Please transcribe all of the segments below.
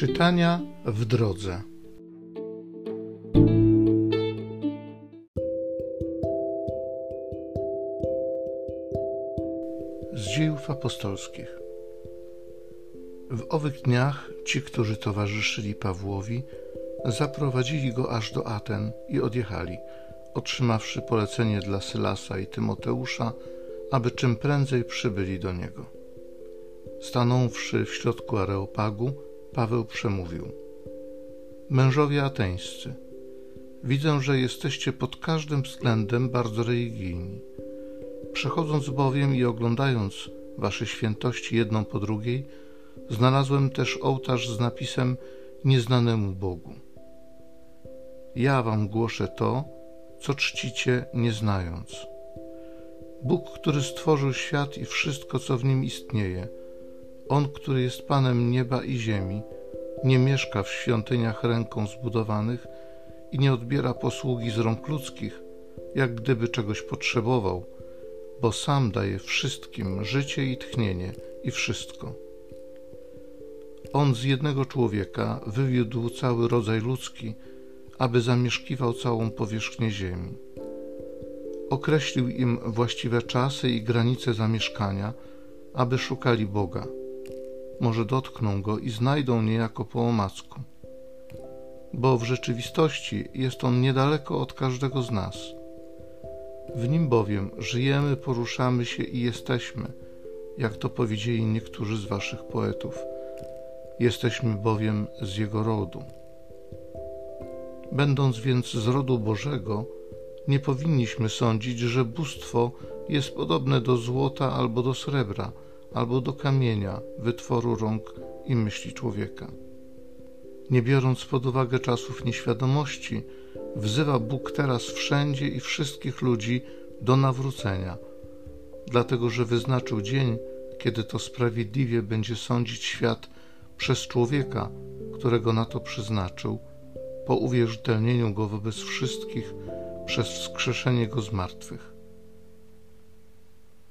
Czytania w drodze. Z dziejów apostolskich. W owych dniach ci, którzy towarzyszyli Pawłowi, zaprowadzili go aż do Aten i odjechali, otrzymawszy polecenie dla Sylasa i Tymoteusza, aby czym prędzej przybyli do niego. Stanąwszy w środku Areopagu, Paweł przemówił: Mężowie ateńscy, widzę, że jesteście pod każdym względem bardzo religijni. Przechodząc bowiem i oglądając wasze świętości jedną po drugiej, znalazłem też ołtarz z napisem Nieznanemu Bogu. Ja wam głoszę to, co czcicie nie znając. Bóg, który stworzył świat i wszystko, co w nim istnieje, On, który jest Panem nieba i ziemi, nie mieszka w świątyniach ręką zbudowanych i nie odbiera posługi z rąk ludzkich, jak gdyby czegoś potrzebował, bo sam daje wszystkim życie i tchnienie i wszystko. On z jednego człowieka wywiódł cały rodzaj ludzki, aby zamieszkiwał całą powierzchnię ziemi. Określił im właściwe czasy i granice zamieszkania, aby szukali Boga. Może dotkną go i znajdą niejako po omacku. Bo w rzeczywistości jest on niedaleko od każdego z nas. W nim bowiem żyjemy, poruszamy się i jesteśmy, jak to powiedzieli niektórzy z waszych poetów. Jesteśmy bowiem z jego rodu. Będąc więc z rodu Bożego, nie powinniśmy sądzić, że bóstwo jest podobne do złota albo do srebra, albo do kamienia, wytworu rąk i myśli człowieka. Nie biorąc pod uwagę czasów nieświadomości, wzywa Bóg teraz wszędzie i wszystkich ludzi do nawrócenia, dlatego że wyznaczył dzień, kiedy to sprawiedliwie będzie sądzić świat przez człowieka, którego na to przeznaczył, po uwierzytelnieniu go wobec wszystkich przez wskrzeszenie go z martwych.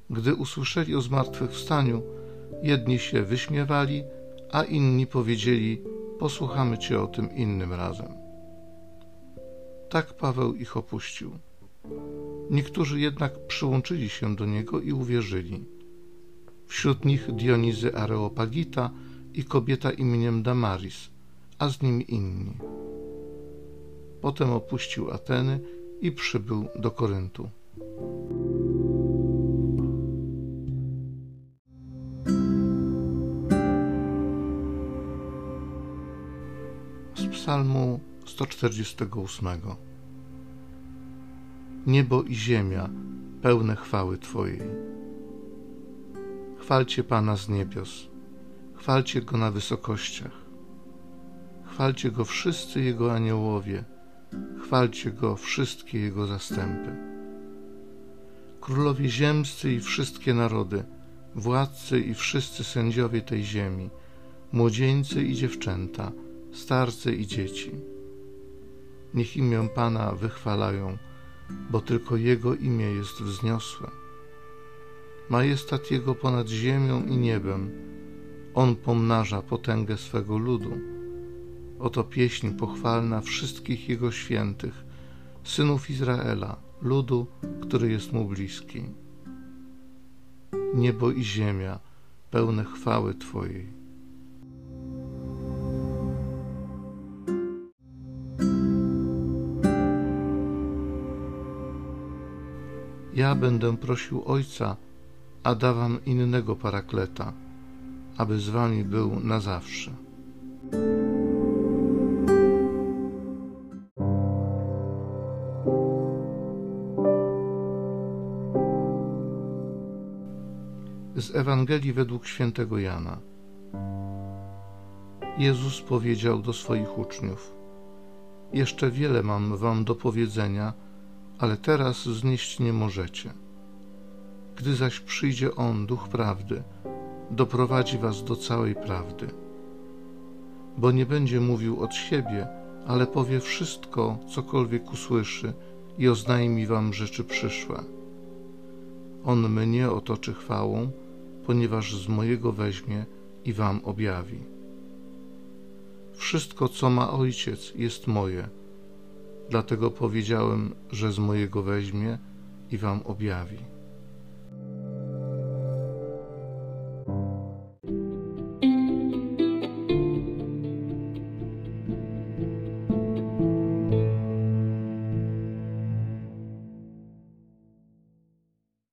Gdy usłyszeli o zmartwychwstaniu, jedni się wyśmiewali, a inni powiedzieli: Posłuchamy cię o tym innym razem. Tak Paweł ich opuścił. Niektórzy jednak przyłączyli się do niego i uwierzyli. Wśród nich Dionizy Areopagita i kobieta imieniem Damaris, a z nim inni. Potem opuścił Ateny i przybył do Koryntu. Psalmu 148 Niebo i ziemia pełne chwały Twojej. Chwalcie Pana z niebios, chwalcie Go na wysokościach, chwalcie Go wszyscy Jego aniołowie chwalcie Go wszystkie Jego zastępy. Królowie ziemscy i wszystkie narody, władcy i wszyscy sędziowie tej ziemi, młodzieńcy i dziewczęta, starcy i dzieci. Niech imię Pana wychwalają, bo tylko Jego imię jest wzniosłe. Majestat Jego ponad ziemią i niebem, On pomnaża potęgę swego ludu Oto pieśń pochwalna wszystkich Jego świętych, synów Izraela, ludu, który jest mu bliski. Niebo i ziemia pełne chwały Twojej. Ja będę prosił Ojca, a dawam innego parakleta, aby z Wami był na zawsze. Z Ewangelii według świętego Jana. Jezus powiedział do swoich uczniów: Jeszcze wiele mam wam do powiedzenia, ale teraz znieść nie możecie. Gdy zaś przyjdzie On, Duch Prawdy, doprowadzi was do całej prawdy. Bo nie będzie mówił od siebie, ale powie wszystko, cokolwiek usłyszy i oznajmi wam rzeczy przyszłe. On mnie otoczy chwałą, ponieważ z mojego weźmie i wam objawi. wszystko, co ma ojciec, jest moje. Dlatego powiedziałem, że z mojego weźmie i wam objawi.